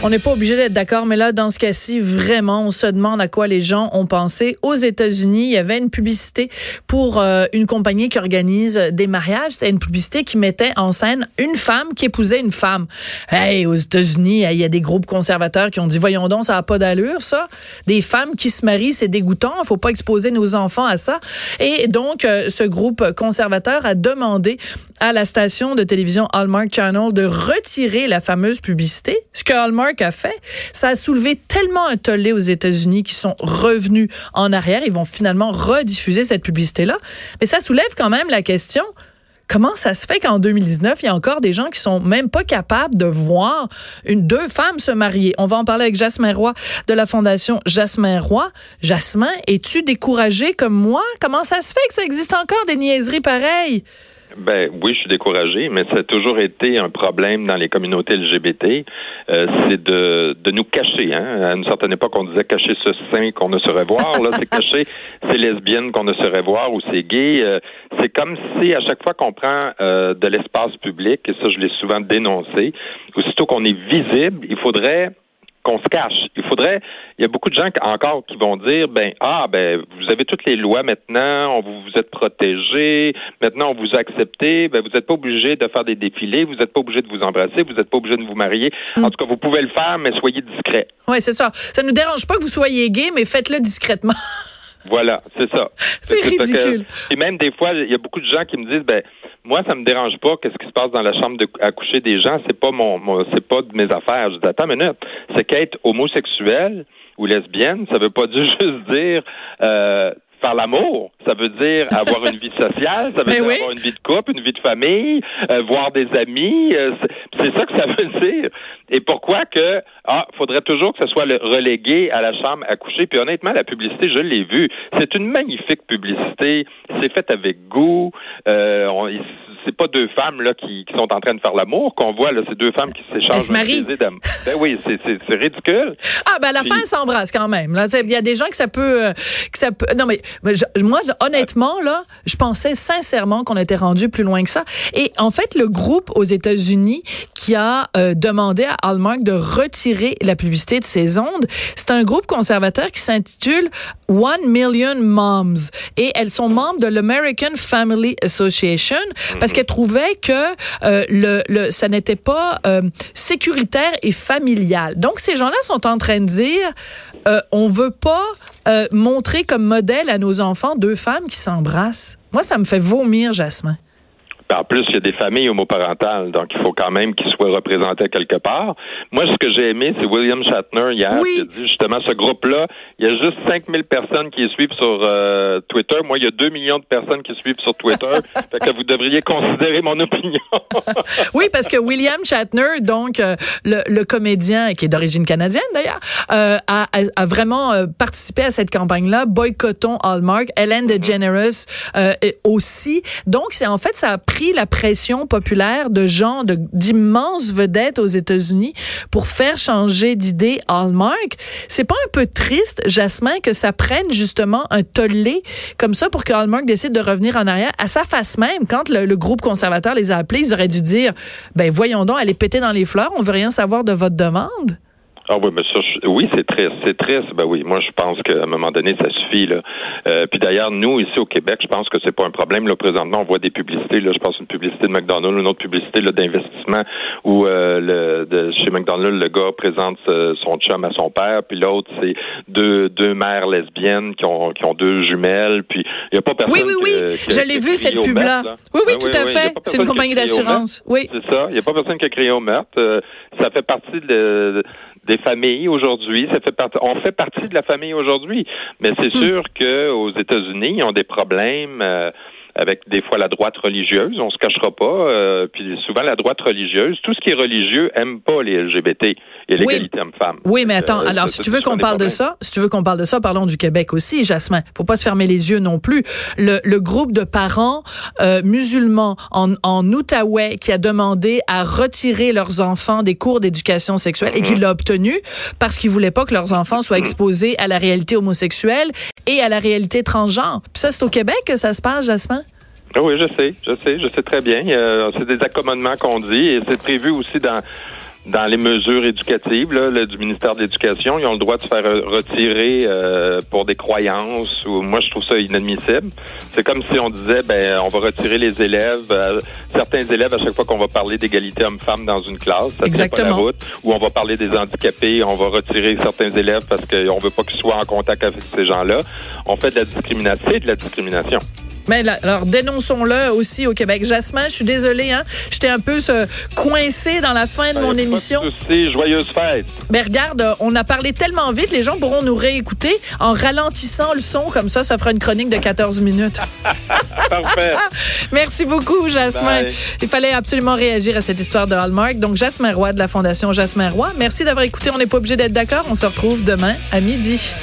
On n'est pas obligé d'être d'accord, mais là, dans ce cas-ci, vraiment, on se demande à quoi les gens ont pensé. Aux États-Unis, il y avait une publicité pour euh, une compagnie qui organise des mariages. C'était une publicité qui mettait en scène une femme qui épousait une femme. Hey, aux États-Unis, il y a des groupes conservateurs qui ont dit, voyons donc, ça n'a pas d'allure, ça. Des femmes qui se marient, c'est dégoûtant. Il faut pas exposer nos enfants à ça. Et donc, euh, ce groupe conservateur a demandé à la station de télévision Hallmark Channel de retirer la fameuse publicité. Ce que Hallmark a fait, ça a soulevé tellement un tollé aux États-Unis qui sont revenus en arrière. Ils vont finalement rediffuser cette publicité-là. Mais ça soulève quand même la question comment ça se fait qu'en 2019, il y a encore des gens qui sont même pas capables de voir une deux femmes se marier? On va en parler avec Jasmin Roy de la fondation Jasmin Roy. Jasmin, es-tu découragé comme moi? Comment ça se fait que ça existe encore des niaiseries pareilles? Ben oui, je suis découragé, mais ça a toujours été un problème dans les communautés LGBT. Euh, c'est de, de nous cacher. Hein? À une certaine époque, on disait cacher ce sein qu'on ne saurait voir. Là, c'est cacher ces lesbiennes qu'on ne saurait voir ou ces gays. Euh, c'est comme si à chaque fois qu'on prend euh, de l'espace public, et ça je l'ai souvent dénoncé, aussitôt qu'on est visible, il faudrait qu'on se cache. Il faudrait, il y a beaucoup de gens encore qui vont dire, ben ah ben vous avez toutes les lois maintenant, on vous, vous êtes protégés, maintenant on vous a accepté, ben vous n'êtes pas obligé de faire des défilés, vous n'êtes pas obligé de vous embrasser, vous n'êtes pas obligé de vous marier. Mm. En tout cas, vous pouvez le faire, mais soyez discret. Oui, c'est ça. Ça nous dérange pas que vous soyez gay, mais faites-le discrètement. Voilà, c'est ça. C'est ridicule. et même des fois, il y a beaucoup de gens qui me disent, ben moi, ça me dérange pas. Qu'est-ce qui se passe dans la chambre de, à coucher des gens C'est pas mon, c'est pas de mes affaires. Je dis attends une minute. C'est qu'être homosexuel ou lesbienne, ça veut pas juste dire euh, faire l'amour. Ça veut dire avoir une vie sociale, ça veut ben dire avoir une vie de couple, une vie de famille, euh, voir des amis. Euh, c'est ça que ça veut dire. Et pourquoi que ah, faudrait toujours que ce soit le relégué à la chambre à coucher. Puis honnêtement, la publicité, je l'ai vue. C'est une magnifique publicité. C'est fait avec goût. Euh, c'est pas deux femmes là qui, qui, sont en train de faire l'amour qu'on voit là, c'est deux femmes qui s'échangent. Ben oui, c'est ridicule. Ah ben à la fin, elles s'embrassent quand même. Là, il y a des gens que ça peut, que ça peut. Non mais moi, honnêtement, là, je pensais sincèrement qu'on était rendu plus loin que ça. Et en fait, le groupe aux États-Unis qui a euh, demandé à Hallmark de retirer la publicité de ses ondes, c'est un groupe conservateur qui s'intitule One Million Moms. Et elles sont membres de l'American Family Association parce qu'elles trouvaient que euh, le, le, ça n'était pas euh, sécuritaire et familial. Donc, ces gens-là sont en train de dire, euh, on veut pas euh, montrer comme modèle à nos enfants deux femmes qui s'embrassent. Moi, ça me fait vomir, Jasmin. En plus, il y a des familles homoparentales, donc il faut quand même qu'ils soient représentés quelque part. Moi, ce que j'ai aimé, c'est William Shatner hier qui a dit justement ce groupe-là, il y a juste 5000 personnes qui suivent sur euh, Twitter. Moi, il y a 2 millions de personnes qui suivent sur Twitter. fait que vous devriez considérer mon opinion. oui, parce que William Shatner, donc euh, le, le, comédien qui est d'origine canadienne d'ailleurs, euh, a, a, vraiment participé à cette campagne-là. Boycottons Hallmark. Ellen DeGeneres aussi. Donc, c'est en fait ça a pris la pression populaire de gens, d'immenses vedettes aux États-Unis pour faire changer d'idée Hallmark. C'est pas un peu triste, Jasmin, que ça prenne justement un tollé comme ça pour que Hallmark décide de revenir en arrière à sa face même? Quand le, groupe conservateur les a appelés, ils auraient dû dire, ben voyons donc, allez péter dans les fleurs, on veut rien savoir de votre demande? Ah oui, mais ça, oui, c'est triste, c'est triste. Ben oui, moi je pense qu'à un moment donné, ça suffit là. Euh, puis d'ailleurs, nous ici au Québec, je pense que c'est pas un problème. Là, présentement, on voit des publicités. Là, je pense une publicité de McDonald's, une autre publicité là d'investissement où euh, le, de, chez McDonald's, le gars présente son chum à son père, puis l'autre c'est deux deux mères lesbiennes qui ont qui ont deux jumelles. Puis il y a pas personne. Oui, oui, oui. je l'ai vu cette pub là. Oui, oui, ben tout à fait. C'est une compagnie d'assurance. Oui. C'est ça. Il y a pas personne qui a crié au meurtre. Euh, ça fait partie de, des familles aujourd'hui. Ça fait partie, on fait partie de la famille aujourd'hui. Mais c'est hmm. sûr qu'aux États-Unis, ils ont des problèmes. Euh, avec des fois la droite religieuse, on se cachera pas. Euh, puis souvent la droite religieuse, tout ce qui est religieux aime pas les LGBT et l'égalité homme-femme. Oui, mais attends. Euh, alors, si tu veux qu'on parle de ça, si tu veux qu'on parle de ça, parlons du Québec aussi, Jasmin. Faut pas se fermer les yeux non plus. Le, le groupe de parents euh, musulmans en, en Outaouais qui a demandé à retirer leurs enfants des cours d'éducation sexuelle et qui mhm. l'a obtenu parce qu'ils voulaient pas que leurs enfants soient exposés à la réalité homosexuelle et à la réalité transgenre. Puis ça, c'est au Québec que ça se passe, Jasmin? Ah oui, je sais, je sais, je sais très bien. C'est des accommodements qu'on dit et c'est prévu aussi dans dans les mesures éducatives là, du ministère de l'Éducation, ils ont le droit de se faire retirer euh, pour des croyances ou moi je trouve ça inadmissible. C'est comme si on disait ben on va retirer les élèves, euh, certains élèves à chaque fois qu'on va parler d'égalité homme-femme dans une classe, ça Exactement. pas la route, ou on va parler des handicapés, on va retirer certains élèves parce qu'on veut pas qu'ils soient en contact avec ces gens-là. On fait de la discrimination, c'est de la discrimination. Mais là, alors dénonçons-le aussi au Québec. Jasmin, je suis désolée, hein, j'étais un peu euh, coincée dans la fin de mon émission. C'est joyeuse fête. Mais regarde, on a parlé tellement vite, les gens pourront nous réécouter en ralentissant le son comme ça, ça fera une chronique de 14 minutes. Parfait. Merci beaucoup, Jasmin. Bye. Il fallait absolument réagir à cette histoire de Hallmark. Donc, Jasmin Roy de la Fondation Jasmin Roy. Merci d'avoir écouté. On n'est pas obligé d'être d'accord. On se retrouve demain à midi.